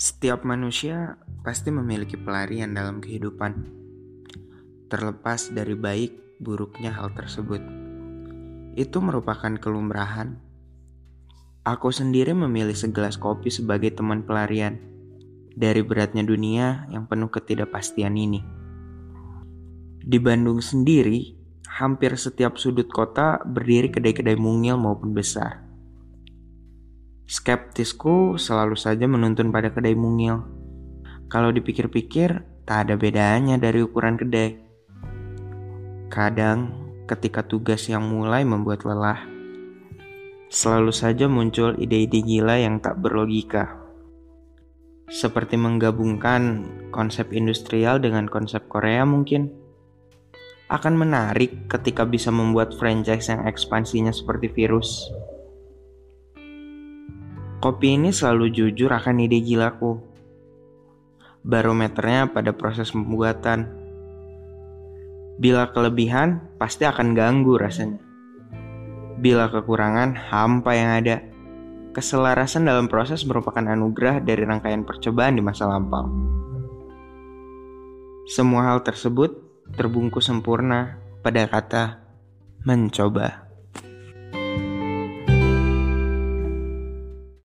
Setiap manusia pasti memiliki pelarian dalam kehidupan, terlepas dari baik buruknya hal tersebut. Itu merupakan kelumrahan. Aku sendiri memilih segelas kopi sebagai teman pelarian dari beratnya dunia yang penuh ketidakpastian ini. Di Bandung sendiri, hampir setiap sudut kota berdiri kedai-kedai mungil maupun besar Skeptisku selalu saja menuntun pada kedai mungil. Kalau dipikir-pikir, tak ada bedanya dari ukuran kedai. Kadang, ketika tugas yang mulai membuat lelah, selalu saja muncul ide-ide gila yang tak berlogika. Seperti menggabungkan konsep industrial dengan konsep Korea mungkin. Akan menarik ketika bisa membuat franchise yang ekspansinya seperti virus. Kopi ini selalu jujur akan ide gilaku. Barometernya pada proses pembuatan. Bila kelebihan, pasti akan ganggu rasanya. Bila kekurangan, hampa yang ada. Keselarasan dalam proses merupakan anugerah dari rangkaian percobaan di masa lampau. Semua hal tersebut terbungkus sempurna pada kata mencoba.